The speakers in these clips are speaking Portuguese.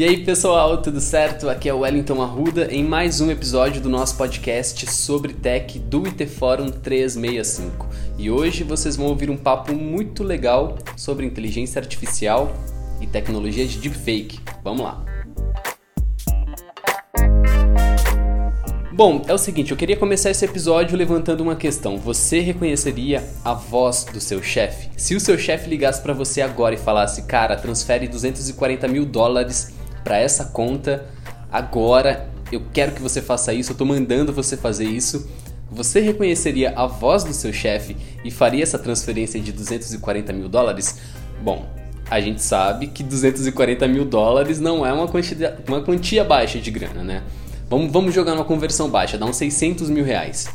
E aí pessoal, tudo certo? Aqui é o Wellington Arruda em mais um episódio do nosso podcast sobre tech do IT Forum 365. E hoje vocês vão ouvir um papo muito legal sobre inteligência artificial e tecnologia de deepfake. Vamos lá! Bom, é o seguinte, eu queria começar esse episódio levantando uma questão. Você reconheceria a voz do seu chefe? Se o seu chefe ligasse para você agora e falasse, cara, transfere 240 mil dólares para essa conta agora, eu quero que você faça isso, eu tô mandando você fazer isso. Você reconheceria a voz do seu chefe e faria essa transferência de 240 mil dólares? Bom, a gente sabe que 240 mil dólares não é uma quantia, uma quantia baixa de grana, né? Vamos, vamos jogar numa conversão baixa, dá uns 600 mil reais.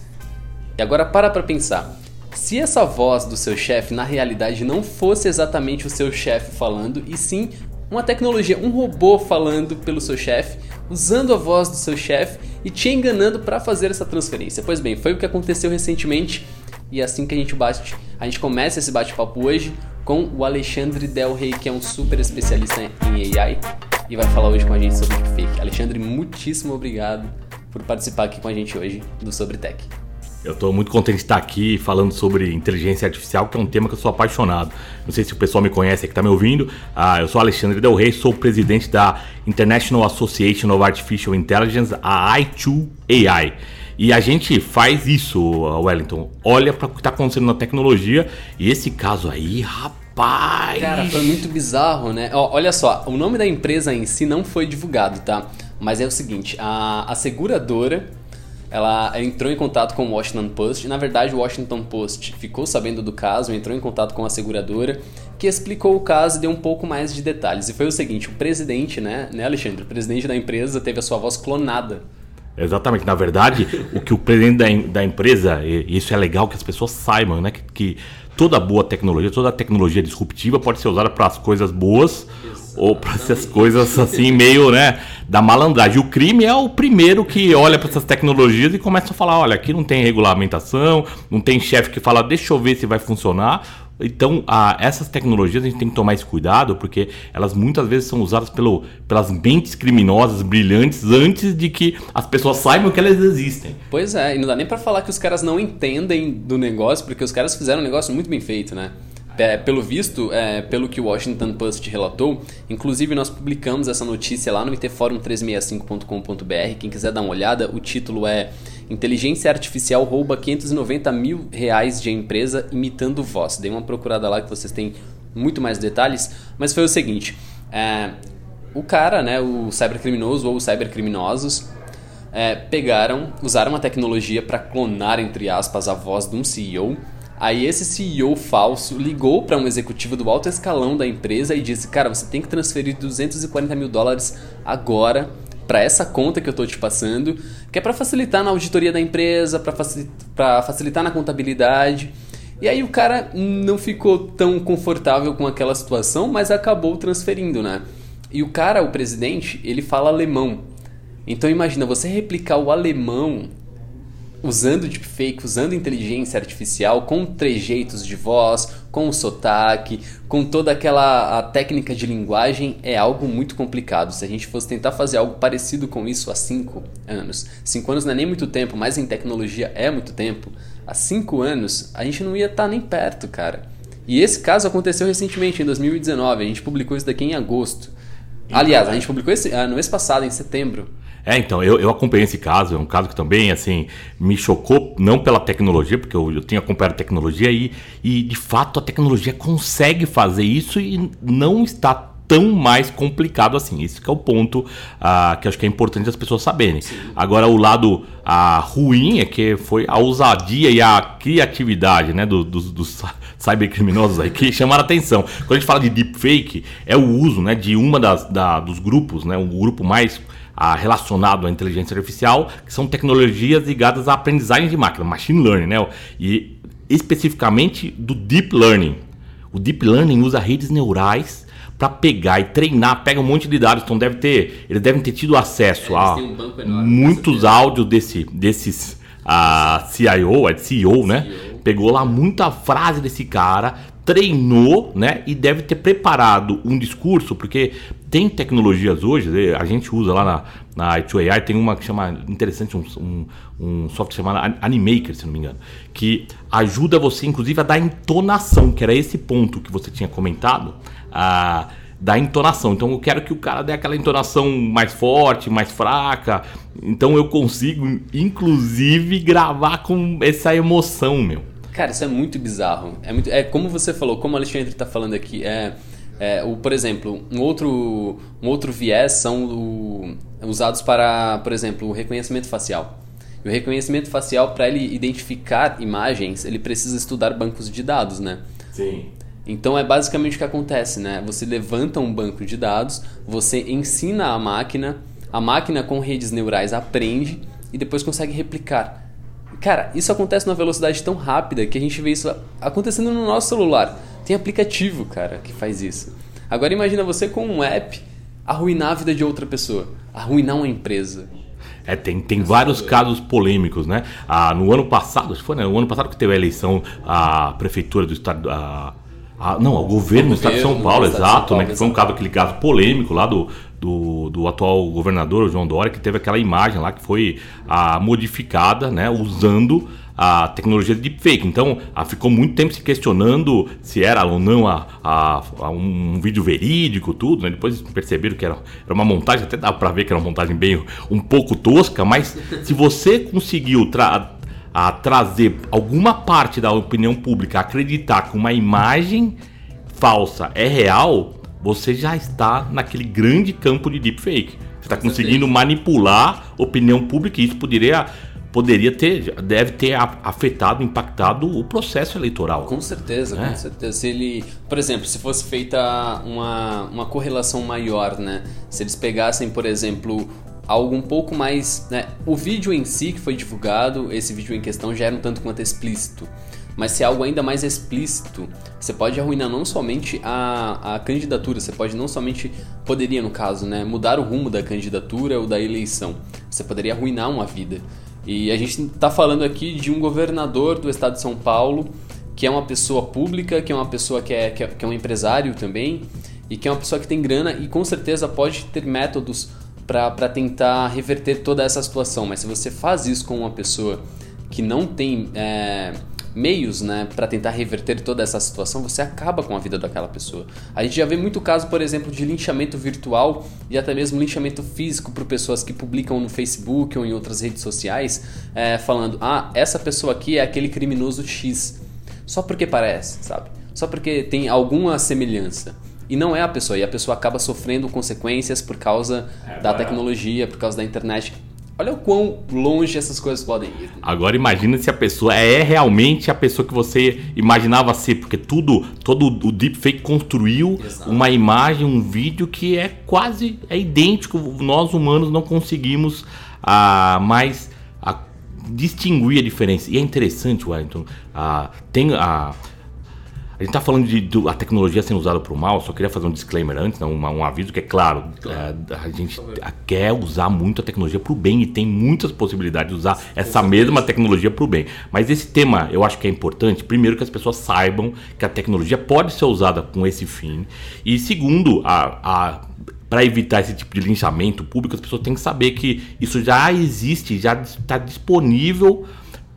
E agora para pra pensar. Se essa voz do seu chefe na realidade não fosse exatamente o seu chefe falando, e sim uma tecnologia, um robô falando pelo seu chefe, usando a voz do seu chefe e te enganando para fazer essa transferência. Pois bem, foi o que aconteceu recentemente e é assim que a gente bate, a gente começa esse bate-papo hoje com o Alexandre Del Rey, que é um super especialista em AI e vai falar hoje com a gente sobre deepfake. Alexandre, muitíssimo obrigado por participar aqui com a gente hoje do Sobre Tech. Eu estou muito contente de estar aqui falando sobre inteligência artificial, que é um tema que eu sou apaixonado. Não sei se o pessoal me conhece aqui, está me ouvindo. Ah, eu sou Alexandre Del Rey, sou presidente da International Association of Artificial Intelligence, a I2AI. E a gente faz isso, Wellington. Olha para o que está acontecendo na tecnologia. E esse caso aí, rapaz Rapaz! Cara, foi muito bizarro, né? Ó, olha só, o nome da empresa em si não foi divulgado, tá? Mas é o seguinte, a, a seguradora ela entrou em contato com o Washington Post. Na verdade, o Washington Post ficou sabendo do caso, entrou em contato com a seguradora, que explicou o caso e deu um pouco mais de detalhes. E foi o seguinte: o presidente, né, né Alexandre? O presidente da empresa teve a sua voz clonada. Exatamente. Na verdade, o que o presidente da, da empresa, e isso é legal que as pessoas saibam, né? Que, que toda boa tecnologia, toda tecnologia disruptiva pode ser usada para as coisas boas Exatamente. Ou para essas coisas assim meio, né, da malandragem. O crime é o primeiro que olha para essas tecnologias e começa a falar, olha, aqui não tem regulamentação, não tem chefe que fala, deixa eu ver se vai funcionar. Então, a, essas tecnologias a gente tem que tomar esse cuidado, porque elas muitas vezes são usadas pelo, pelas mentes criminosas, brilhantes, antes de que as pessoas saibam que elas existem. Pois é, e não dá nem para falar que os caras não entendem do negócio, porque os caras fizeram um negócio muito bem feito, né? É, pelo visto, é, pelo que o Washington Post relatou, inclusive nós publicamos essa notícia lá no itforum365.com.br. Quem quiser dar uma olhada, o título é Inteligência Artificial rouba 590 mil reais de empresa imitando voz. Dei uma procurada lá que vocês têm muito mais detalhes, mas foi o seguinte: é, o cara, né, o cybercriminoso ou os cybercriminosos, é, pegaram, usaram uma tecnologia para clonar, entre aspas, a voz de um CEO Aí esse CEO falso ligou para um executivo do alto escalão da empresa e disse: Cara, você tem que transferir 240 mil dólares agora para essa conta que eu estou te passando, que é para facilitar na auditoria da empresa, para facilitar, facilitar na contabilidade. E aí o cara não ficou tão confortável com aquela situação, mas acabou transferindo, né? E o cara, o presidente, ele fala alemão. Então imagina você replicar o alemão usando deepfake, usando inteligência artificial, com trejeitos de voz, com o sotaque, com toda aquela a técnica de linguagem, é algo muito complicado. Se a gente fosse tentar fazer algo parecido com isso há 5 anos, 5 anos não é nem muito tempo, mas em tecnologia é muito tempo, há 5 anos a gente não ia estar tá nem perto, cara. E esse caso aconteceu recentemente, em 2019, a gente publicou isso daqui em agosto. Aliás, a gente publicou esse, ah, no mês passado, em setembro. É, então, eu, eu acompanhei esse caso, é um caso que também, assim, me chocou, não pela tecnologia, porque eu, eu tenho acompanhado a tecnologia e, e, de fato, a tecnologia consegue fazer isso e não está tão mais complicado assim. Isso que é o ponto ah, que acho que é importante as pessoas saberem. Sim. Agora, o lado ah, ruim é que foi a ousadia e a criatividade né, do, dos, dos cybercriminosos aí que chamaram a atenção. Quando a gente fala de deepfake, é o uso né, de uma das da, dos grupos, né, o grupo mais relacionado à inteligência artificial, que são tecnologias ligadas à aprendizagem de máquina, machine learning, né? E especificamente do deep learning. O deep learning usa redes neurais para pegar e treinar, pega um monte de dados, então deve ter, eles devem ter tido acesso é, a um muitos áudios desse, desses a CIO, é CEO, né? CEO pegou lá muita frase desse cara, treinou, né? E deve ter preparado um discurso, porque tem tecnologias hoje, eh, a gente usa lá na, na i2AI, tem uma que chama, interessante, um, um, um software chamado Animaker, se não me engano, que ajuda você, inclusive, a dar entonação, que era esse ponto que você tinha comentado, a, da entonação. Então eu quero que o cara dê aquela entonação mais forte, mais fraca. Então eu consigo, inclusive, gravar com essa emoção, meu. Cara, isso é muito bizarro. É, muito, é como você falou, como o Alexandre está falando aqui, é, é, o, por exemplo, um outro, um outro viés são o, usados para, por exemplo, o reconhecimento facial. E o reconhecimento facial, para ele identificar imagens, ele precisa estudar bancos de dados, né? Sim. Então é basicamente o que acontece, né? Você levanta um banco de dados, você ensina a máquina, a máquina com redes neurais aprende e depois consegue replicar. Cara, isso acontece numa velocidade tão rápida que a gente vê isso acontecendo no nosso celular. Tem aplicativo, cara, que faz isso. Agora imagina você com um app arruinar a vida de outra pessoa, arruinar uma empresa. É, tem, tem vários casos polêmicos, né? Ah, no ano passado, acho que foi, né? No ano passado que teve a eleição, a prefeitura do estado. A, não, o governo do estado de São Paulo, exato, São Paulo, né? Que foi um caso, aquele caso polêmico lá do, do, do atual governador, João Dória, que teve aquela imagem lá que foi a, modificada, né? Usando a tecnologia de deepfake. Então, a, ficou muito tempo se questionando se era ou não a, a, a um vídeo verídico, tudo. Né? Depois perceberam que era, era uma montagem, até dá para ver que era uma montagem bem um pouco tosca, mas se você conseguiu tra a trazer alguma parte da opinião pública a acreditar que uma imagem falsa é real, você já está naquele grande campo de deepfake. Você está conseguindo manipular opinião pública e isso poderia poderia ter, deve ter afetado, impactado o processo eleitoral. Com certeza, é. com certeza. Se ele, por exemplo, se fosse feita uma, uma correlação maior, né? Se eles pegassem, por exemplo, algo um pouco mais. Né? O vídeo em si que foi divulgado, esse vídeo em questão já era um tanto quanto explícito. Mas se é algo ainda mais explícito, você pode arruinar não somente a, a candidatura, você pode não somente, poderia no caso, né, mudar o rumo da candidatura ou da eleição. Você poderia arruinar uma vida. E a gente está falando aqui de um governador do estado de São Paulo, que é uma pessoa pública, que é uma pessoa que é, que é, que é um empresário também, e que é uma pessoa que tem grana e com certeza pode ter métodos para tentar reverter toda essa situação. Mas se você faz isso com uma pessoa que não tem. É, meios né, para tentar reverter toda essa situação, você acaba com a vida daquela pessoa. A gente já vê muito caso, por exemplo, de linchamento virtual e até mesmo linchamento físico por pessoas que publicam no Facebook ou em outras redes sociais, é, falando: ah, essa pessoa aqui é aquele criminoso X. Só porque parece, sabe? Só porque tem alguma semelhança. E não é a pessoa, e a pessoa acaba sofrendo consequências por causa é, da tecnologia, por causa da internet. Olha o quão longe essas coisas podem ir. Agora imagina se a pessoa é realmente a pessoa que você imaginava ser, porque tudo, todo o deepfake construiu Exato. uma imagem, um vídeo que é quase é idêntico. Nós humanos não conseguimos ah, mais ah, distinguir a diferença. E é interessante, Wellington, ah, tem a a gente está falando de, de, a tecnologia sendo usada para o mal, só queria fazer um disclaimer antes, um, um aviso que é claro, claro. É, a gente quer usar muito a tecnologia para o bem e tem muitas possibilidades de usar essa mesma tecnologia para o bem. Mas esse tema eu acho que é importante, primeiro que as pessoas saibam que a tecnologia pode ser usada com esse fim, e segundo, a, a para evitar esse tipo de linchamento público, as pessoas têm que saber que isso já existe, já está disponível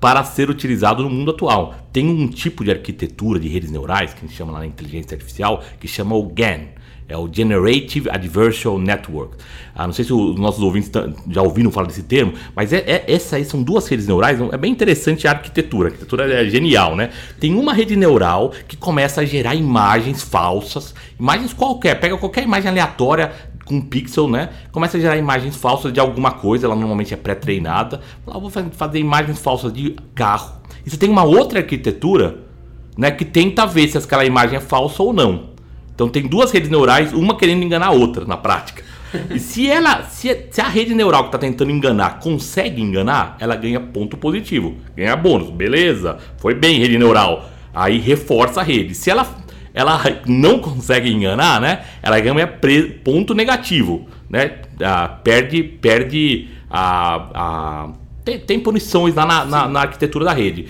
para ser utilizado no mundo atual. Tem um tipo de arquitetura de redes neurais, que a gente chama lá na inteligência artificial, que chama o GAN. É o Generative Adversarial Network. Ah, não sei se os nossos ouvintes já ouviram falar desse termo, mas é, é, essa aí são duas redes neurais. É bem interessante a arquitetura. A arquitetura é genial, né? Tem uma rede neural que começa a gerar imagens falsas, imagens qualquer, pega qualquer imagem aleatória com um pixel, né? Começa a gerar imagens falsas de alguma coisa, ela normalmente é pré-treinada. Ela vou fazer imagens falsas de carro. E você tem uma outra arquitetura, né, que tenta ver se aquela imagem é falsa ou não. Então tem duas redes neurais, uma querendo enganar a outra na prática. E se ela, se, se a rede neural que está tentando enganar consegue enganar, ela ganha ponto positivo, ganha bônus, beleza? Foi bem rede neural. Aí reforça a rede. Se ela ela não consegue enganar, né? Ela ganha ponto negativo, né? Ah, perde, perde a, a tem, tem, punições lá na, na, na, arquitetura da rede.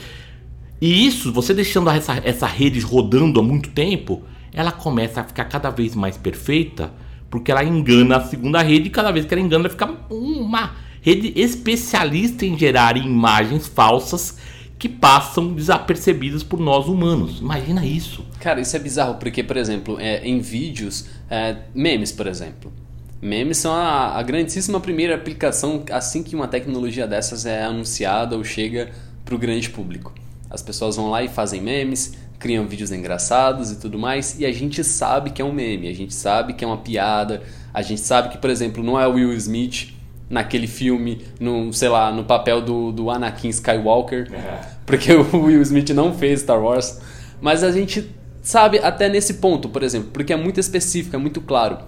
E isso, você deixando essa, essa rede rodando há muito tempo, ela começa a ficar cada vez mais perfeita, porque ela engana a segunda rede e cada vez que ela engana, ela fica uma rede especialista em gerar imagens falsas que passam desapercebidas por nós humanos. Imagina isso. Cara, isso é bizarro, porque, por exemplo, é, em vídeos, é, memes, por exemplo. Memes são a, a grandíssima primeira aplicação assim que uma tecnologia dessas é anunciada ou chega para o grande público. As pessoas vão lá e fazem memes, criam vídeos engraçados e tudo mais, e a gente sabe que é um meme, a gente sabe que é uma piada, a gente sabe que, por exemplo, não é Will Smith naquele filme, no, sei lá, no papel do, do Anakin Skywalker, é. porque o Will Smith não fez Star Wars, mas a gente sabe até nesse ponto, por exemplo, porque é muito específico, é muito claro.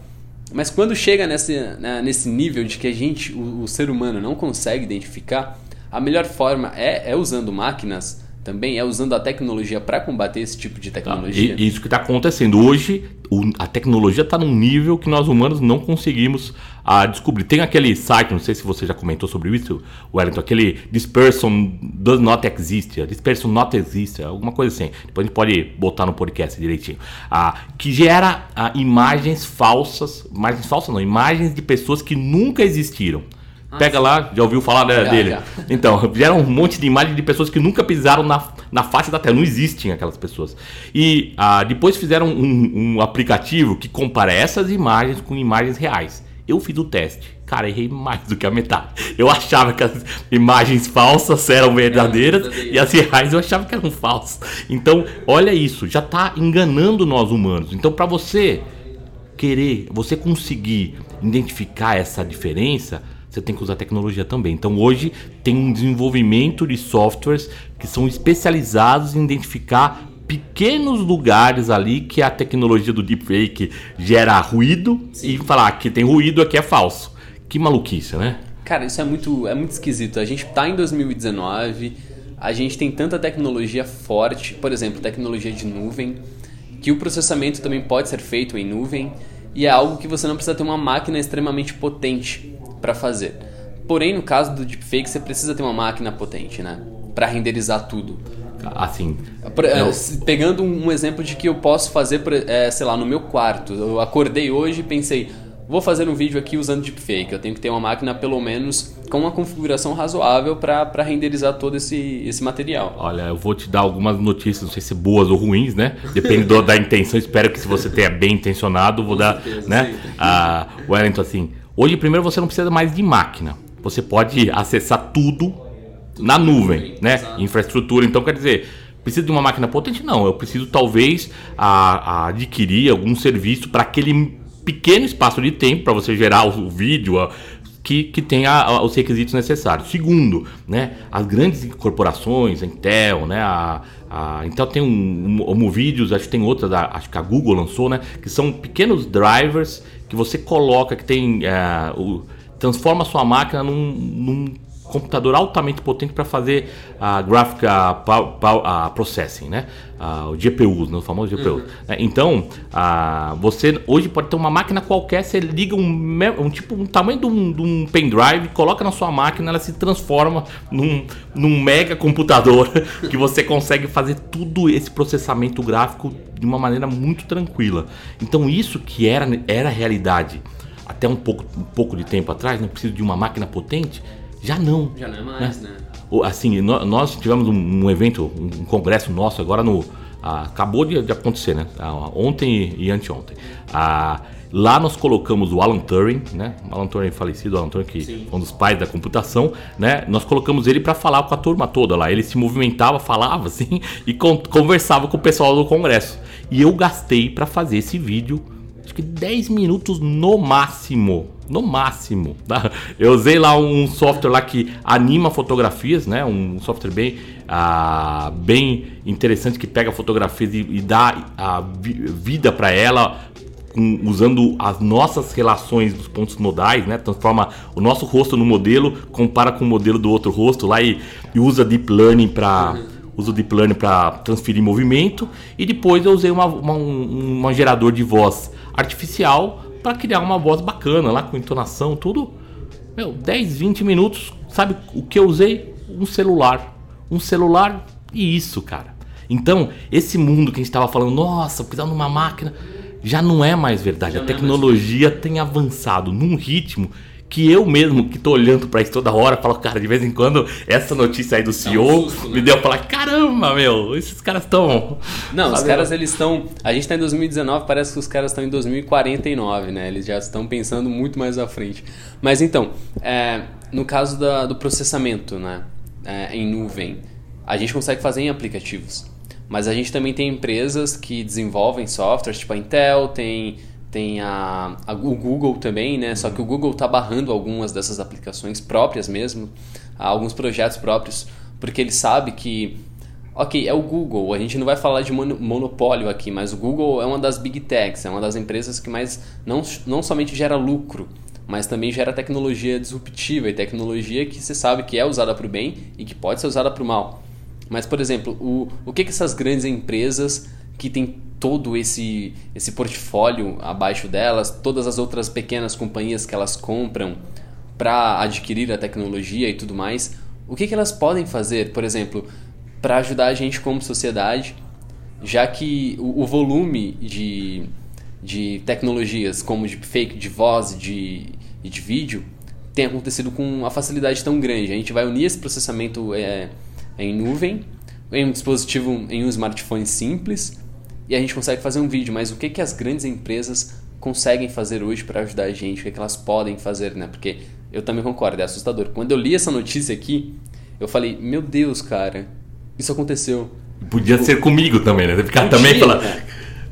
Mas quando chega nesse, né, nesse nível de que a gente, o, o, ser humano, não consegue identificar, a melhor forma é, é usando máquinas também, é usando a tecnologia para combater esse tipo de tecnologia. Ah, isso que está acontecendo. Hoje, o, a tecnologia está num nível que nós humanos não conseguimos a descobrir. Tem aquele site, não sei se você já comentou sobre isso, Wellington, aquele This person does not exist, this person not exist, alguma coisa assim. Depois a gente pode botar no podcast direitinho. Ah, que gera ah, imagens falsas, imagens falsas não, imagens de pessoas que nunca existiram. Ah, Pega sim. lá, já ouviu falar já, dele? Já. Então, geram um monte de imagens de pessoas que nunca pisaram na, na face da Terra. Não existem aquelas pessoas. E ah, depois fizeram um, um aplicativo que compara essas imagens com imagens reais. Eu fiz o teste. Cara, errei mais do que a metade. Eu achava que as imagens falsas eram verdadeiras é, e as reais eu achava que eram falsas. Então, olha isso, já está enganando nós humanos. Então, para você querer, você conseguir identificar essa diferença, você tem que usar tecnologia também. Então hoje tem um desenvolvimento de softwares que são especializados em identificar pequenos lugares ali que a tecnologia do deepfake gera ruído Sim. e falar que tem ruído aqui é falso. Que maluquice, né? Cara, isso é muito, é muito esquisito. A gente tá em 2019, a gente tem tanta tecnologia forte, por exemplo, tecnologia de nuvem, que o processamento também pode ser feito em nuvem e é algo que você não precisa ter uma máquina extremamente potente para fazer. Porém, no caso do deepfake, você precisa ter uma máquina potente, né? Para renderizar tudo. Assim. Eu... Pegando um exemplo de que eu posso fazer, é, sei lá, no meu quarto. Eu acordei hoje e pensei, vou fazer um vídeo aqui usando deepfake. Eu tenho que ter uma máquina, pelo menos, com uma configuração razoável para renderizar todo esse, esse material. Olha, eu vou te dar algumas notícias, não sei se boas ou ruins, né? Depende do, da intenção. Espero que se você tenha bem intencionado, vou com dar. Certeza, né? Ah, Wellington, assim. Hoje, primeiro, você não precisa mais de máquina. Você pode acessar tudo na nuvem, né? Infraestrutura. Então, quer dizer, precisa de uma máquina potente? Não, eu preciso talvez a, a adquirir algum serviço para aquele pequeno espaço de tempo para você gerar o, o vídeo, a, que, que tenha os requisitos necessários. Segundo, né, as grandes corporações, a Intel, né, a, a Intel tem um, um, um vídeos, acho que tem outra, da, acho que a Google lançou, né, que são pequenos drivers que você coloca, que tem, é, o, transforma a sua máquina num, num computador altamente potente para fazer a graphic a, processing, né? o GPUs, né? o famoso GPU. Uhum. Né? Então, você hoje pode ter uma máquina qualquer, você liga um, um tipo um tamanho de um, de um, pendrive, coloca na sua máquina, ela se transforma num, num mega computador que você consegue fazer tudo esse processamento gráfico de uma maneira muito tranquila. Então, isso que era era realidade até um pouco, um pouco de tempo atrás, não né? preciso de uma máquina potente já não. Já não é mais, né? né? Assim, nós tivemos um, evento, um congresso nosso agora no. Acabou de, acontecer, né? Ontem e anteontem. Ah, lá nós colocamos o Alan Turing, né? O Alan Turing falecido, Alan Turing que Sim. um dos pais da computação, né? Nós colocamos ele para falar com a turma toda lá. Ele se movimentava, falava assim e con conversava com o pessoal do congresso. E eu gastei para fazer esse vídeo, acho que 10 minutos no máximo no máximo. Tá? Eu usei lá um software lá que anima fotografias, né? Um software bem, ah, bem interessante que pega fotografias e, e dá a vida para ela usando as nossas relações dos pontos nodais, né? Transforma o nosso rosto no modelo, compara com o modelo do outro rosto lá e, e usa deep learning para uso deep learning para transferir movimento e depois eu usei uma, uma, um, um gerador de voz artificial para criar uma voz bacana lá com entonação, tudo. Meu, 10, 20 minutos, sabe o que eu usei? Um celular. Um celular E isso, cara. Então, esse mundo que a gente estava falando, nossa, precisar de uma máquina, já não é mais verdade. Já a tecnologia mais... tem avançado num ritmo que eu mesmo, que tô olhando para isso toda hora, falo, cara, de vez em quando essa notícia aí do CEO um susto, né? me deu pra falar, caramba, meu, esses caras estão. Não, os caras eles estão. A gente tá em 2019, parece que os caras estão em 2049, né? Eles já estão pensando muito mais à frente. Mas então, é, no caso da, do processamento, né? É, em nuvem, a gente consegue fazer em aplicativos. Mas a gente também tem empresas que desenvolvem softwares, tipo a Intel, tem tem a, a, o Google também, né? Só que o Google está barrando algumas dessas aplicações próprias mesmo, alguns projetos próprios, porque ele sabe que, ok, é o Google, a gente não vai falar de monopólio aqui, mas o Google é uma das big techs, é uma das empresas que mais não, não somente gera lucro, mas também gera tecnologia disruptiva e tecnologia que você sabe que é usada para o bem e que pode ser usada para o mal. Mas, por exemplo, o, o que, que essas grandes empresas que têm todo esse, esse portfólio abaixo delas, todas as outras pequenas companhias que elas compram para adquirir a tecnologia e tudo mais, o que, que elas podem fazer, por exemplo, para ajudar a gente como sociedade, já que o, o volume de, de tecnologias como de fake, de voz de, e de vídeo tem acontecido com uma facilidade tão grande. A gente vai unir esse processamento é, em nuvem, em um dispositivo, em um smartphone simples, e a gente consegue fazer um vídeo, mas o que, que as grandes empresas conseguem fazer hoje para ajudar a gente? O que, que elas podem fazer, né? Porque eu também concordo, é assustador. Quando eu li essa notícia aqui, eu falei, meu Deus, cara, isso aconteceu. Podia tipo, ser comigo também, né? Ficar também falando,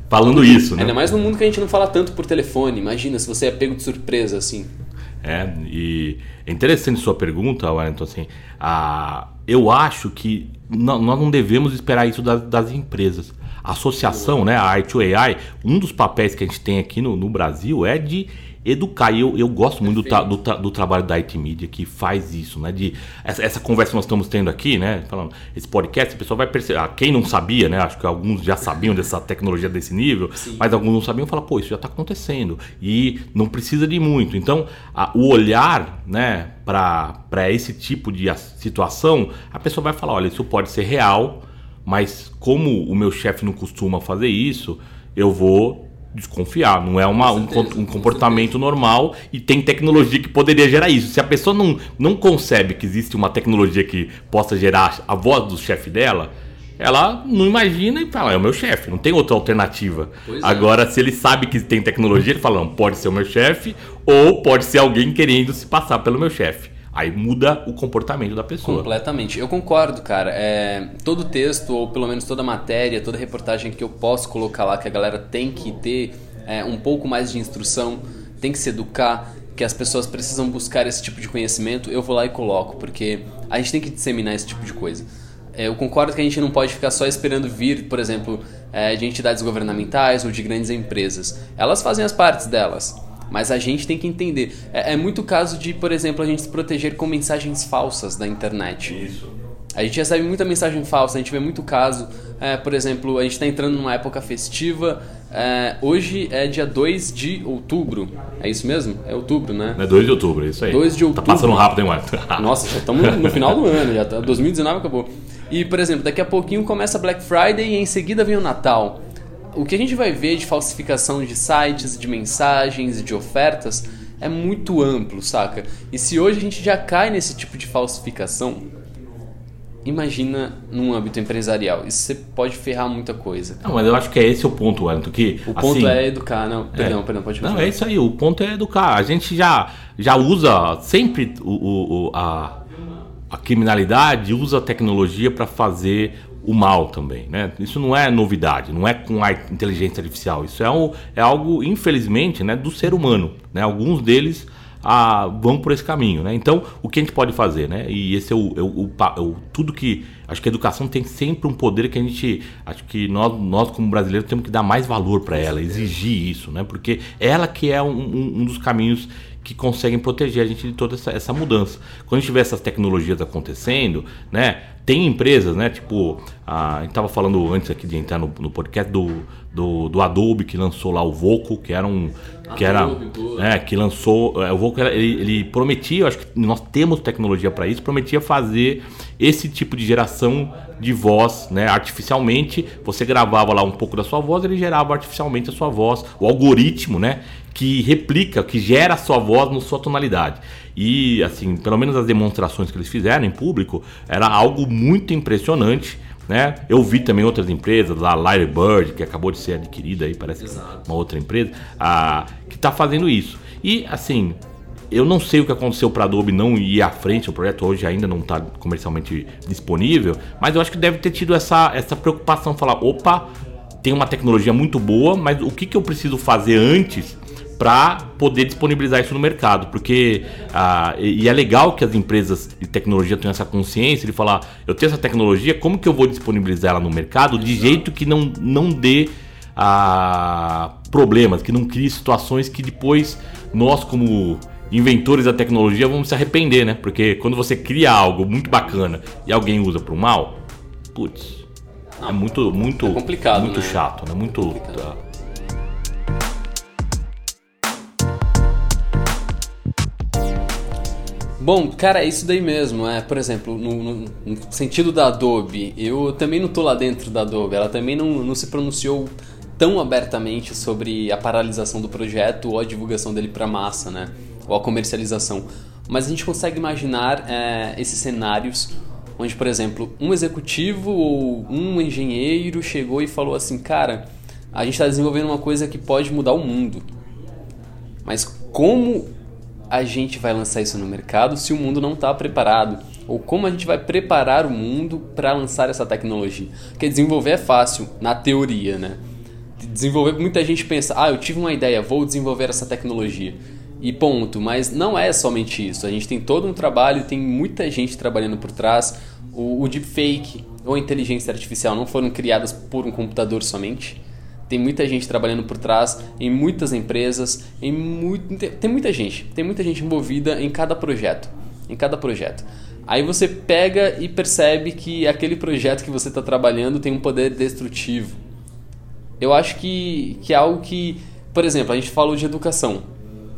falando isso, né? Ainda mais no mundo que a gente não fala tanto por telefone. Imagina se você é pego de surpresa assim. É, e é interessante sua pergunta, Wellington, assim, a, eu acho que nós não devemos esperar isso das, das empresas associação, né, a I2AI, um dos papéis que a gente tem aqui no, no Brasil é de educar. E eu, eu gosto muito do, do, do, trabalho da IT Media que faz isso, né? De essa, essa, conversa que nós estamos tendo aqui, né? Falando, esse podcast, o pessoal vai perceber. Ah, quem não sabia, né? Acho que alguns já sabiam dessa tecnologia desse nível, Sim. mas alguns não sabiam falar, pô, isso já está acontecendo. E não precisa de muito. Então, a, o olhar, né, para esse tipo de situação, a pessoa vai falar, olha, isso pode ser real, mas como o meu chefe não costuma fazer isso, eu vou desconfiar. Não é uma, certeza, um, um, comportamento normal e tem tecnologia que poderia gerar isso. Se a pessoa não, não concebe que existe uma tecnologia que possa gerar a voz do chefe dela, ela não imagina e fala, é o meu chefe, não tem outra alternativa. Pois é. Agora, é. se ele sabe que tem tecnologia, ele fala, não, pode ser o meu chefe ou pode ser alguém querendo se passar pelo meu chefe. Aí muda o comportamento da pessoa. Completamente. Eu concordo, cara. É, todo texto, ou pelo menos toda matéria, toda reportagem que eu posso colocar lá, que a galera tem que ter é, um pouco mais de instrução, tem que se educar, que as pessoas precisam buscar esse tipo de conhecimento, eu vou lá e coloco, porque a gente tem que disseminar esse tipo de coisa. É, eu concordo que a gente não pode ficar só esperando vir, por exemplo, é, de entidades governamentais ou de grandes empresas. Elas fazem as partes delas. Mas a gente tem que entender. É, é muito caso de, por exemplo, a gente se proteger com mensagens falsas da internet. Isso. A gente recebe muita mensagem falsa, a gente vê muito caso. É, por exemplo, a gente está entrando numa época festiva. É, hoje é dia 2 de outubro. É isso mesmo? É outubro, né? É 2 de outubro, é isso aí. 2 de outubro. Tá passando rápido, hein, Mário? Nossa, já estamos no final do ano, já tá, 2019 acabou. E, por exemplo, daqui a pouquinho começa Black Friday e em seguida vem o Natal o que a gente vai ver de falsificação de sites, de mensagens e de ofertas é muito amplo, saca? E se hoje a gente já cai nesse tipo de falsificação, imagina num âmbito empresarial. Isso você pode ferrar muita coisa. Não, mas eu acho que é esse o ponto, Wellington. Que, o ponto assim, é educar, não. Perdão, é, perdão, pode Não, é isso aí. O ponto é educar. A gente já, já usa sempre o, o, a, a criminalidade, usa a tecnologia para fazer o mal também, né? Isso não é novidade, não é com a inteligência artificial. Isso é, um, é algo, infelizmente, né, do ser humano. Né? Alguns deles ah, vão por esse caminho, né? Então, o que a gente pode fazer, né? E esse é o, é o, é o, tudo que acho que a educação tem sempre um poder que a gente acho que nós, nós como brasileiros temos que dar mais valor para ela, exigir isso, né? Porque ela que é um, um, um dos caminhos que conseguem proteger a gente de toda essa, essa mudança. Quando a gente vê essas tecnologias acontecendo, né? Tem empresas, né? Tipo, a, a gente estava falando antes aqui de entrar no, no podcast do, do, do, Adobe que lançou lá o Voco, que era um. Que era. É, que lançou. É, o Voco ele, ele prometia, acho que nós temos tecnologia para isso, prometia fazer esse tipo de geração de voz, né, artificialmente. Você gravava lá um pouco da sua voz, ele gerava artificialmente a sua voz, o algoritmo, né, que replica, que gera a sua voz na sua tonalidade. E assim, pelo menos as demonstrações que eles fizeram em público, era algo muito impressionante. Né? Eu vi também outras empresas, a Lyrebird, que acabou de ser adquirida aí, parece Exato. uma outra empresa, a, que está fazendo isso. E assim, eu não sei o que aconteceu para a Adobe não ir à frente, o projeto hoje ainda não está comercialmente disponível, mas eu acho que deve ter tido essa, essa preocupação, falar, opa, tem uma tecnologia muito boa, mas o que, que eu preciso fazer antes para poder disponibilizar isso no mercado, porque ah, e é legal que as empresas de tecnologia tenham essa consciência de falar, eu tenho essa tecnologia, como que eu vou disponibilizar ela no mercado de jeito que não, não dê ah, problemas, que não crie situações que depois nós como inventores da tecnologia vamos se arrepender, né? Porque quando você cria algo muito bacana e alguém usa para o mal, putz, é muito muito é complicado, muito né? chato, né? Muito complicado. Bom, cara, é isso daí mesmo. É, por exemplo, no, no, sentido da Adobe, eu também não tô lá dentro da Adobe. Ela também não, não se pronunciou tão abertamente sobre a paralisação do projeto ou a divulgação dele para massa, né? Ou a comercialização. Mas a gente consegue imaginar é, esses cenários onde, por exemplo, um executivo ou um engenheiro chegou e falou assim, cara, a gente está desenvolvendo uma coisa que pode mudar o mundo. Mas como a gente vai lançar isso no mercado se o mundo não está preparado? Ou como a gente vai preparar o mundo para lançar essa tecnologia? Porque desenvolver é fácil, na teoria, né? Desenvolver, muita gente pensa, ah, eu tive uma ideia, vou desenvolver essa tecnologia. E ponto. Mas não é somente isso. A gente tem todo um trabalho, tem muita gente trabalhando por trás. O, o deepfake ou a inteligência artificial não foram criadas por um computador somente tem muita gente trabalhando por trás, em muitas empresas, em muito, tem muita gente, tem muita gente envolvida em cada projeto, em cada projeto. Aí você pega e percebe que aquele projeto que você está trabalhando tem um poder destrutivo. Eu acho que, que é algo que, por exemplo, a gente falou de educação,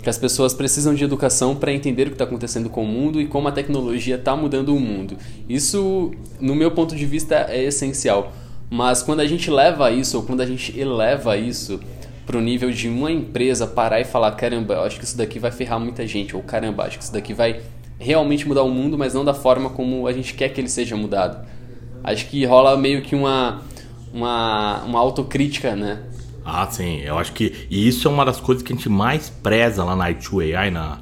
que as pessoas precisam de educação para entender o que está acontecendo com o mundo e como a tecnologia está mudando o mundo. Isso, no meu ponto de vista, é essencial. Mas quando a gente leva isso, ou quando a gente eleva isso para o nível de uma empresa parar e falar: caramba, eu acho que isso daqui vai ferrar muita gente, ou caramba, acho que isso daqui vai realmente mudar o mundo, mas não da forma como a gente quer que ele seja mudado. Acho que rola meio que uma, uma, uma autocrítica, né? Ah, sim, eu acho que. E isso é uma das coisas que a gente mais preza lá na i2AI, na,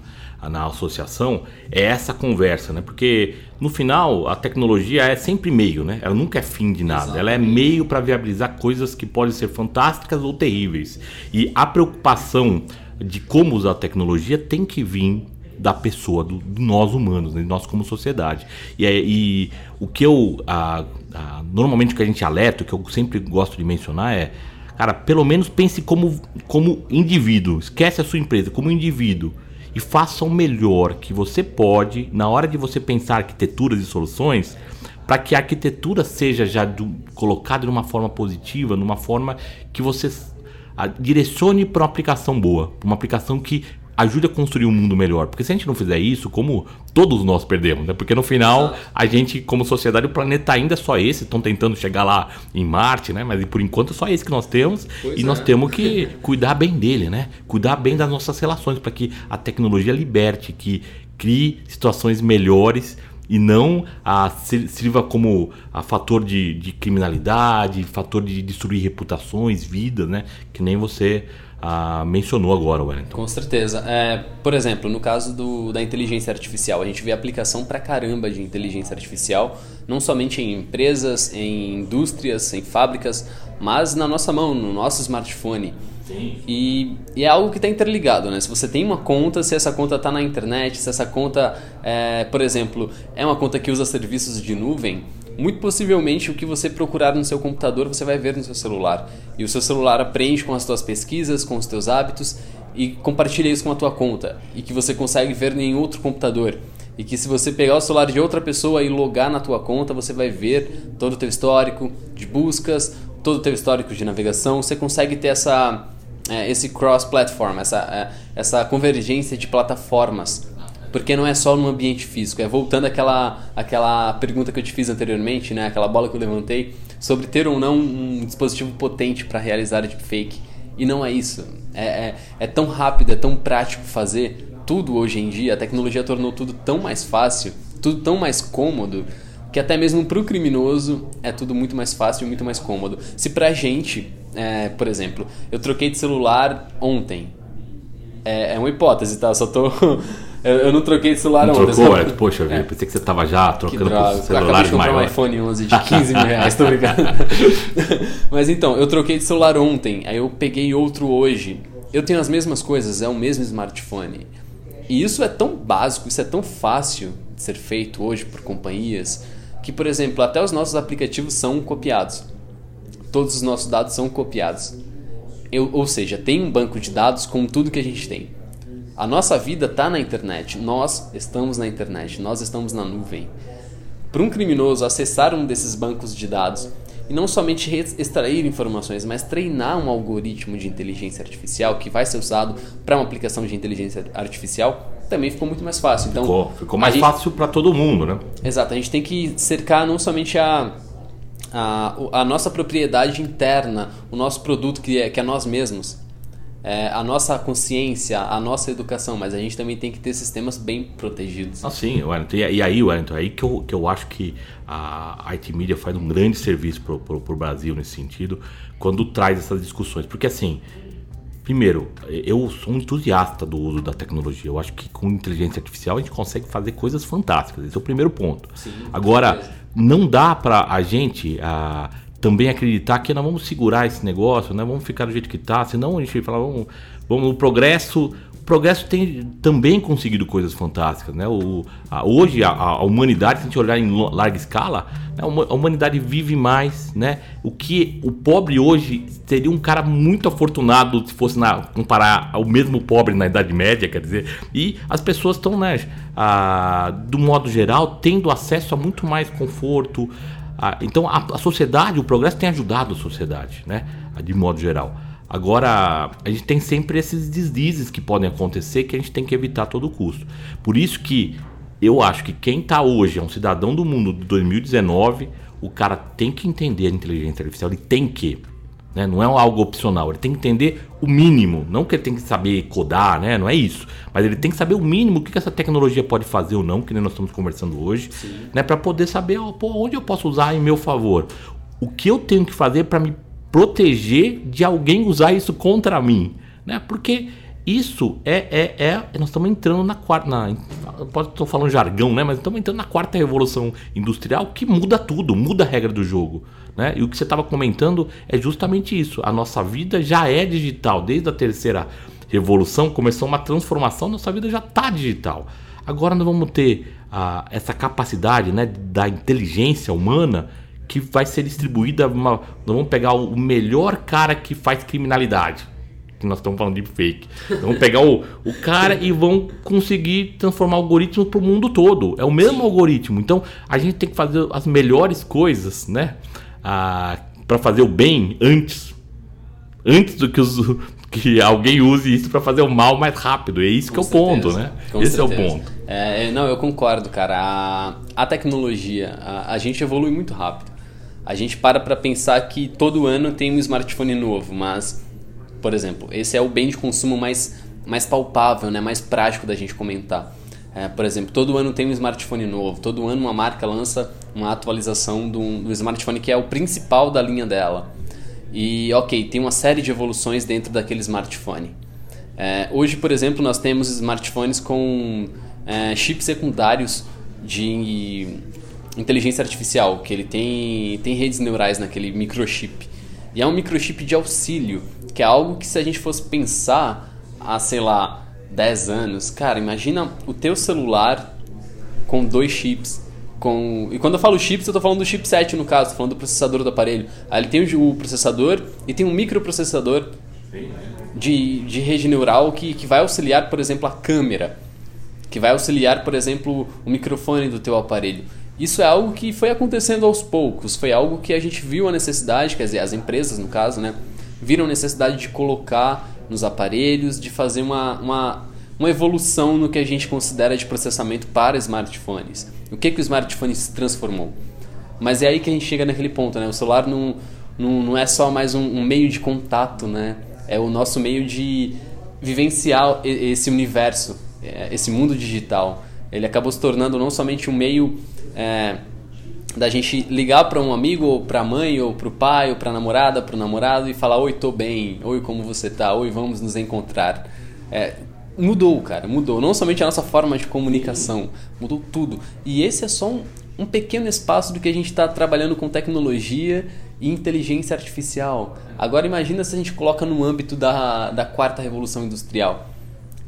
na associação é essa conversa, né? Porque no final a tecnologia é sempre meio, né? Ela nunca é fim de nada. Exatamente. Ela é meio para viabilizar coisas que podem ser fantásticas ou terríveis. E a preocupação de como usar a tecnologia tem que vir da pessoa, do, do nós humanos, né? nós como sociedade. E, é, e o que eu a, a, normalmente que a gente alerta, o que eu sempre gosto de mencionar é Cara, pelo menos pense como, como indivíduo. Esquece a sua empresa, como indivíduo e faça o melhor que você pode na hora de você pensar arquiteturas e soluções para que a arquitetura seja já colocada de uma forma positiva, numa forma que você direcione para uma aplicação boa, uma aplicação que ajude a construir um mundo melhor. Porque se a gente não fizer isso, como todos nós perdemos, né? Porque no final, a gente, como sociedade, o planeta ainda é só esse, estão tentando chegar lá em Marte, né? Mas por enquanto é só esse que nós temos pois e é. nós temos que cuidar bem dele, né? Cuidar bem das nossas relações para que a tecnologia liberte, que crie situações melhores e não a, sirva como a fator de, de criminalidade, fator de destruir reputações, vidas, né? Que nem você ah, mencionou agora, Wellington. Com certeza. É, por exemplo, no caso do, da inteligência artificial, a gente vê aplicação pra caramba de inteligência artificial, não somente em empresas, em indústrias, em fábricas, mas na nossa mão, no nosso smartphone. E, e, é algo que está interligado, né? Se você tem uma conta, se essa conta está na internet, se essa conta, é, por exemplo, é uma conta que usa serviços de nuvem, muito possivelmente o que você procurar no seu computador você vai ver no seu celular. E o seu celular aprende com as suas pesquisas, com os teus hábitos e compartilha isso com a tua conta. E que você consegue ver em outro computador. E que se você pegar o celular de outra pessoa e logar na tua conta, você vai ver todo o teu histórico de buscas, todo o teu histórico de navegação. Você consegue ter essa, é, esse cross-platform, essa, é, essa convergência de plataformas Porque não é só no ambiente físico. É voltando àquela, àquela pergunta que eu te fiz anteriormente, né? Aquela bola que eu levantei, sobre ter ou não um dispositivo potente para realizar deepfake. E não é isso. É, é, é tão rápido, é tão prático fazer tudo hoje em dia. A tecnologia tornou tudo tão mais fácil, tudo tão mais cômodo que até mesmo para o criminoso é tudo muito mais fácil e muito mais cômodo. Se para a gente, é, por exemplo, eu troquei de celular ontem, é, é uma hipótese, tá? Só tô. Eu, não troquei de celular não ontem. Trocou, é, poxa, é. pensei que você tava já trocando por celular de comprar um iPhone 11 de 15 mil reais, tô brincando. Mas então, eu troquei de celular ontem, aí eu peguei outro hoje. Eu tenho as mesmas coisas, é o mesmo smartphone. E isso é tão básico, isso é tão fácil de ser feito hoje por companhias que, por exemplo, até os nossos aplicativos são copiados. Todos os nossos dados são copiados. Eu, ou seja, tem um banco de dados com tudo que a gente tem. A nossa vida está na internet. Nós estamos na internet. Nós estamos na nuvem. Para um criminoso acessar um desses bancos de dados e não somente extrair informações, mas treinar um algoritmo de inteligência artificial que vai ser usado para uma aplicação de inteligência artificial, também ficou muito mais fácil. Então, ficou, ficou mais gente, fácil para todo mundo, né? Exato, a gente tem que cercar não somente a, a, a nossa propriedade interna, o nosso produto que é, que é nós mesmos, é, a nossa consciência, a nossa educação, mas a gente também tem que ter sistemas bem protegidos. Ah, sim, Wellington. E, aí, Wellington, é aí que eu, que eu acho que a IT Media faz um grande serviço para o Brasil nesse sentido, quando traz essas discussões. Porque assim, Primeiro, eu sou um entusiasta do uso da tecnologia. Eu acho que com inteligência artificial a gente consegue fazer coisas fantásticas. Esse é o primeiro ponto. Sim, Agora, não dá para a gente a, também acreditar que nós vamos segurar esse negócio, né? vamos ficar do jeito que está, senão a gente fala, vamos, vamos, o progresso progresso tem também conseguido coisas fantásticas. Né? O, a, hoje, a, a, humanidade, se a gente olhar em larga escala, né? a humanidade vive mais. Né? O que o pobre hoje seria um cara muito afortunado se fosse na, comparar ao mesmo pobre na Idade Média, quer dizer. E as pessoas estão, né, a, do modo geral, tendo acesso a muito mais conforto. Então, a, a sociedade, o progresso tem ajudado a sociedade, né? de modo geral. Agora, a gente tem sempre esses deslizes que podem acontecer que a gente tem que evitar a todo custo. Por isso que eu acho que quem está hoje é um cidadão do mundo de 2019, o cara tem que entender a inteligência artificial, ele tem que. Né? Não é algo opcional, ele tem que entender o mínimo. Não que ele tem que saber codar, né? não é isso. Mas ele tem que saber o mínimo, o que, que essa tecnologia pode fazer ou não, que nem nós estamos conversando hoje, né? para poder saber ó, pô, onde eu posso usar em meu favor. O que eu tenho que fazer para me proteger de alguém usar isso contra mim, né? Porque isso é, é, é nós estamos entrando na quarta, na, pode estou falando jargão, né? Mas estamos entrando na quarta revolução industrial que muda tudo, muda a regra do jogo, né? E o que você estava comentando é justamente isso. A nossa vida já é digital desde a terceira revolução começou uma transformação, nossa vida já está digital. Agora nós vamos ter ah, essa capacidade, né, da inteligência humana que vai ser distribuída. Uma, nós vamos pegar o melhor cara que faz criminalidade. Que nós estamos falando de fake. vamos pegar o, o cara e vão conseguir transformar algoritmos para o mundo todo. É o mesmo algoritmo. Então a gente tem que fazer as melhores coisas, né? Para fazer o bem antes. Antes do que, os, que alguém use isso para fazer o mal mais rápido. É isso Com que certeza. é o ponto, né? Com Esse certeza. é o ponto. É, não, eu concordo, cara. A, a tecnologia, a, a gente evolui muito rápido. A gente para para pensar que todo ano tem um smartphone novo, mas, por exemplo, esse é o bem de consumo mais, mais palpável, né? mais prático da gente comentar. É, por exemplo, todo ano tem um smartphone novo, todo ano uma marca lança uma atualização do, do smartphone que é o principal da linha dela. E ok, tem uma série de evoluções dentro daquele smartphone. É, hoje, por exemplo, nós temos smartphones com é, chips secundários de inteligência artificial, que ele tem, tem redes neurais naquele microchip. E é um microchip de auxílio, que é algo que se a gente fosse pensar há, sei lá, 10 anos, cara, imagina o teu celular com dois chips. Com... E quando eu falo chips, eu estou falando do chipset no caso, tô falando do processador do aparelho. Aí ele tem o processador e tem um microprocessador de, de rede neural que, que vai auxiliar, por exemplo, a câmera. Que vai auxiliar, por exemplo, o microfone do teu aparelho. Isso é algo que foi acontecendo aos poucos, foi algo que a gente viu a necessidade, quer dizer, as empresas no caso, né, viram necessidade de colocar nos aparelhos, de fazer uma, uma uma evolução no que a gente considera de processamento para smartphones. O que, que o smartphone se transformou? Mas é aí que a gente chega naquele ponto, né? O celular não, não, não é só mais um, um meio de contato, né? É o nosso meio de vivenciar esse universo, é, esse mundo digital. Ele acabou se tornando não somente um meio é, da gente ligar para um amigo, ou para a mãe, ou para o pai, ou para a namorada, para o namorado e falar: Oi, tô bem, oi, como você tá, oi, vamos nos encontrar. É, mudou, cara, mudou. Não somente a nossa forma de comunicação, mudou tudo. E esse é só um, um pequeno espaço do que a gente está trabalhando com tecnologia e inteligência artificial. Agora imagina se a gente coloca no âmbito da, da quarta revolução industrial,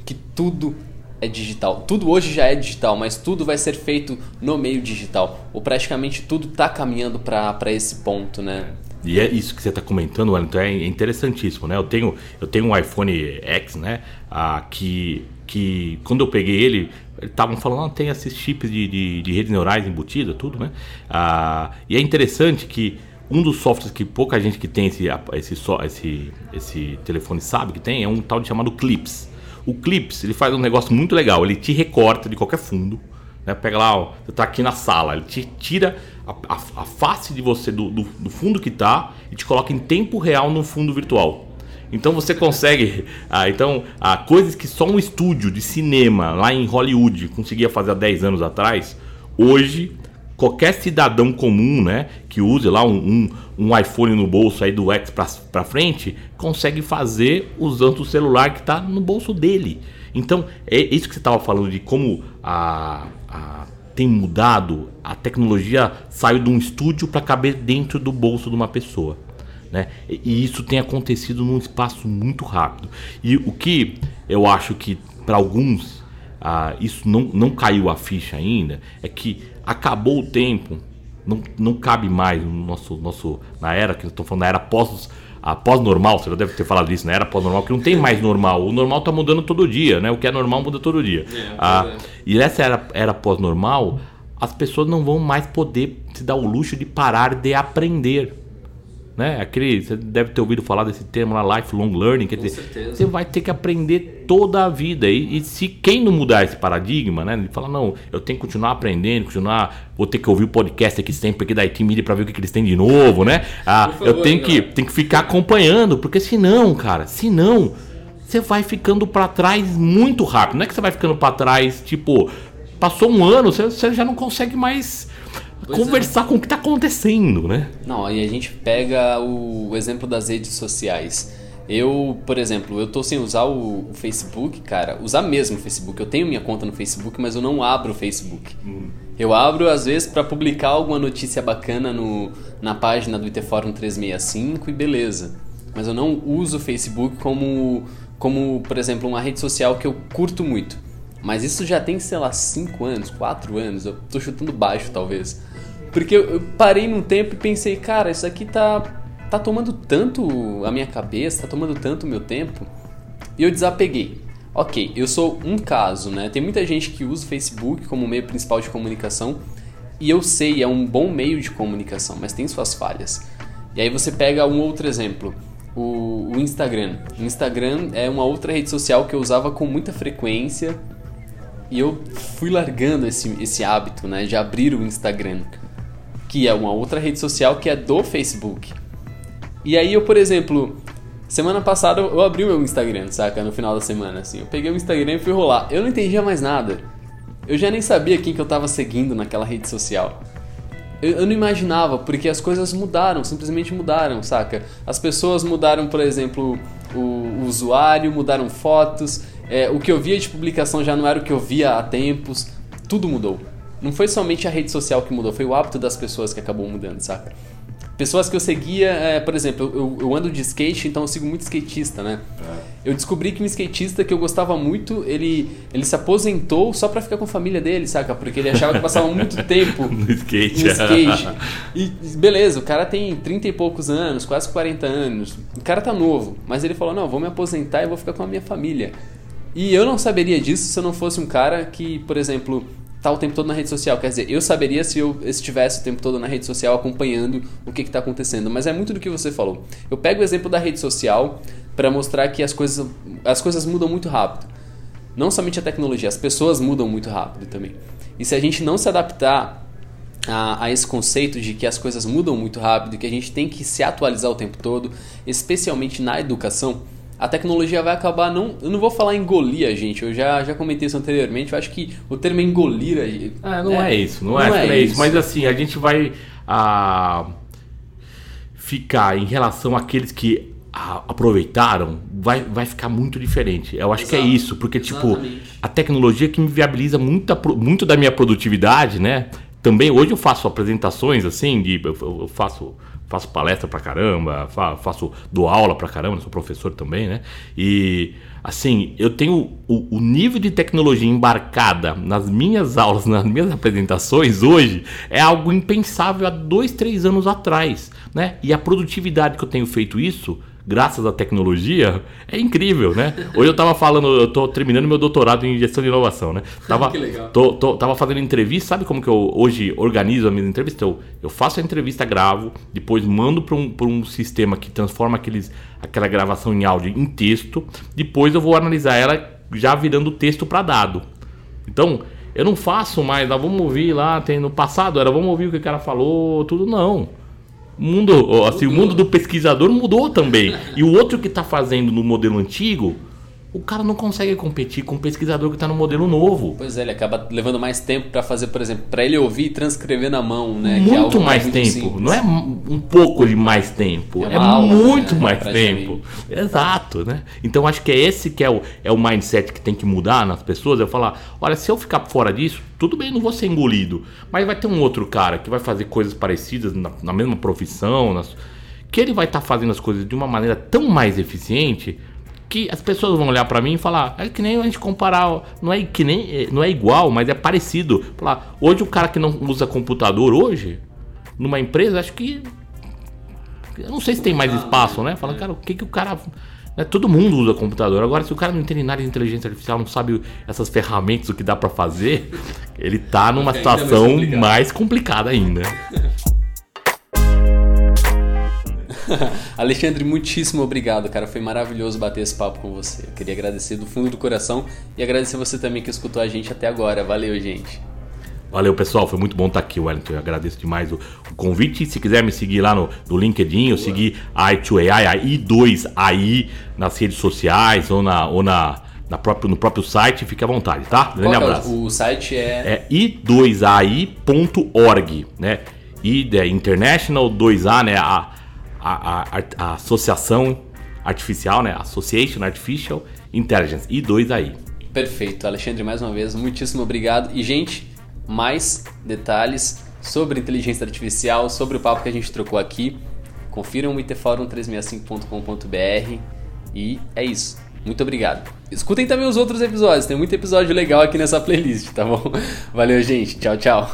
que tudo é digital. Tudo hoje já é digital, mas tudo vai ser feito no meio digital. Ou praticamente tudo está caminhando para esse ponto, né? E é isso que você está comentando, Wellington, é interessantíssimo, né? Eu tenho, eu tenho um iPhone X, né? Ah, que, que quando eu peguei ele, estavam falando, ah, tem esses chips de, de, de redes neurais embutidas, tudo, né? Ah, e é interessante que um dos softwares que pouca gente que tem esse, esse, esse, esse telefone sabe que tem é um tal de chamado Clips. O Clips ele faz um negócio muito legal, ele te recorta de qualquer fundo, né? Pega lá, ó, você está aqui na sala, ele te tira a, a, a face de você do, do, do, fundo que está e te coloca em tempo real no fundo virtual. Então você consegue, ah, então, ah, coisas que só um estúdio de cinema lá em Hollywood conseguia fazer há 10 anos atrás, hoje qualquer cidadão comum, né, que use lá um, um, um iPhone no bolso aí do X para frente, consegue fazer usando o celular que está no bolso dele. Então, é isso que você estava falando de como a, a, tem mudado, a tecnologia saiu de um estúdio para caber dentro do bolso de uma pessoa. Né? E isso tem acontecido num espaço muito rápido. E o que eu acho que para alguns ah, isso não, não caiu a ficha ainda é que acabou o tempo, não, não cabe mais no nosso, nosso, na era que estou falando, na era pós a pós-normal, você já deve ter falado disso, na era pós-normal, que não tem mais normal. O normal está mudando todo dia, né? O que é normal muda todo dia. É, ah, é. E nessa era, era pós-normal, as pessoas não vão mais poder se dar o luxo de parar de aprender. Né? Aquele, você deve ter ouvido falar desse termo lá, lifelong learning, quer Com dizer, certeza. você vai ter que aprender toda a vida. E, e, se quem não mudar esse paradigma, né? Ele fala, não, eu tenho que continuar aprendendo, continuar, vou ter que ouvir o podcast aqui sempre aqui da IT Media para ver o que, que, eles têm de novo, né? Ah, favor, eu tenho que, tenho que ficar acompanhando, porque senão, cara, senão você vai ficando para trás muito rápido. Não é que você vai ficando para trás, tipo, passou um ano, você, você já não consegue mais Pois conversar é. com o que está acontecendo, né? Não, e a gente pega o exemplo das redes sociais. Eu, por exemplo, eu tô sem usar o, o, Facebook, cara, usar mesmo o Facebook. Eu tenho minha conta no Facebook, mas eu não abro o Facebook. Hum. Eu abro às vezes para publicar alguma notícia bacana no, na página do IT Fórum 365 e beleza. Mas eu não uso o Facebook como, como, por exemplo, uma rede social que eu curto muito. Mas isso já tem, sei lá, 5 anos, 4 anos. Eu tô chutando baixo, talvez. Porque eu, parei num tempo e pensei, cara, isso aqui tá, tá tomando tanto a minha cabeça, tá tomando tanto o meu tempo. E eu desapeguei. Ok, eu sou um caso, né? Tem muita gente que usa o Facebook como meio principal de comunicação. E eu sei, é um bom meio de comunicação, mas tem suas falhas. E aí você pega um outro exemplo, o, o Instagram. O Instagram é uma outra rede social que eu usava com muita frequência e eu fui largando esse, esse hábito né, de abrir o Instagram que é uma outra rede social que é do Facebook. E aí eu, por exemplo, semana passada eu abri o meu Instagram, saca? No final da semana, assim. Eu peguei o Instagram e fui rolar. Eu não entendia mais nada. Eu já nem sabia quem que eu tava seguindo naquela rede social. Eu, eu não imaginava, porque as coisas mudaram, simplesmente mudaram, saca? As pessoas mudaram, por exemplo, o, o usuário, mudaram fotos. É, o que eu via de publicação já não era o que eu via há tempos. Tudo mudou não foi somente a rede social que mudou, foi o hábito das pessoas que acabou mudando, saca? Pessoas que eu seguia, é, por exemplo, eu, eu, ando de skate, então eu sigo muito skatista, né? É. Eu descobri que um skatista que eu gostava muito, ele, ele se aposentou só pra ficar com a família dele, saca? Porque ele achava que passava muito tempo no skate. No skate. E beleza, o cara tem 30 e poucos anos, quase 40 anos. O cara tá novo, mas ele falou: não, vou me aposentar e vou ficar com a minha família. E eu não saberia disso se eu não fosse um cara que, por exemplo, tá o tempo todo na rede social. Quer dizer, eu saberia se eu estivesse o tempo todo na rede social acompanhando o que está acontecendo. Mas é muito do que você falou. Eu pego o exemplo da rede social para mostrar que as coisas, as coisas mudam muito rápido. não somente a tecnologia, as pessoas mudam muito rápido também. E se a gente não se adaptar a, a, esse conceito de que as coisas mudam muito rápido que a gente tem que se atualizar o tempo todo, especialmente na educação, a tecnologia vai acabar não. Eu não vou falar engolir a gente, eu já, já comentei isso anteriormente, eu acho que o termo engolir a gente. É, não é, é isso, não, não é, é, isso. Mas assim, a gente vai a, ficar em relação àqueles que a, aproveitaram, vai, vai ficar muito diferente. Eu acho Exato. que é isso, porque tipo, a tecnologia que me viabiliza muita, muito da minha produtividade, né? Também hoje eu faço apresentações assim, de, eu faço faço palestra pra caramba, faço dou aula pra caramba, sou professor também, né? E assim, eu tenho o, o, nível de tecnologia embarcada nas minhas aulas, nas minhas apresentações hoje é algo impensável há dois, três anos atrás, né? E a produtividade que eu tenho feito isso graças à tecnologia, é incrível, né? Hoje eu estava falando, eu estou terminando meu doutorado em gestão de inovação, né? Tava, que legal. Tô, tô, tava fazendo entrevista, sabe como que eu hoje organizo a minha entrevista? Eu, eu faço a entrevista, gravo, depois mando para um, um sistema que transforma aqueles, aquela gravação em áudio em texto, depois eu vou analisar ela já virando texto para dado. Então, eu não faço mais, ah, vamos ouvir lá, tem no passado era vamos ouvir o que o cara falou, tudo não mundo, assim, o mundo do pesquisador mudou também. E o outro que está fazendo no modelo antigo o cara não consegue competir com o pesquisador que está no modelo novo. Pois é, ele acaba levando mais tempo para fazer, por exemplo, para ele ouvir e transcrever na mão, né? Muito é mais tempo. Simples. Não é um pouco de mais tempo, é, é aula, muito né? mais tempo. Exato, né? Então acho que é esse que é o, é o mindset que tem que mudar nas pessoas. Eu falar, olha, se eu ficar fora disso, tudo bem, não vou ser engolido, mas vai ter um outro cara que vai fazer coisas parecidas na, na mesma profissão, nas, que ele vai estar tá fazendo as coisas de uma maneira tão mais eficiente que as pessoas vão olhar para mim e falar, é que nem a gente comparar, não é que nem não é igual, mas é parecido. Falar, hoje o cara que não usa computador hoje numa empresa, acho que eu não sei se tem mais espaço, né? Falando, cara, o que que o cara né? Todo mundo usa computador. Agora, se o cara não entende nada de inteligência artificial, não sabe essas ferramentas, o que dá para fazer, ele tá numa situação mais complicada ainda. Alexandre, muitíssimo obrigado, cara. Foi maravilhoso bater esse papo com você. Eu queria agradecer do fundo do coração e agradecer você também que escutou a gente até agora. Valeu, gente. Valeu, pessoal. Foi muito bom estar aqui, Wellington. Eu agradeço demais o, convite. Se quiser me seguir lá no, no LinkedIn, eu seguir i2AI, a I2AI nas redes sociais ou, na, ou na, na próprio, no próprio site, fique à vontade, tá? Grande Qual abraço. É o, o site é. É i2ai.org, né? I é International 2A, né? A, a, a, a Associação Artificial, né? Association Artificial Intelligence, I2AI. Perfeito, Alexandre, mais uma vez, muitíssimo obrigado. E, gente, mais detalhes sobre inteligência artificial, sobre o papo que a gente trocou aqui, confiram o itforum365.com.br e é isso. Muito obrigado. Escutem também os outros episódios, tem muito episódio legal aqui nessa playlist, tá bom? Valeu, gente. Tchau, tchau.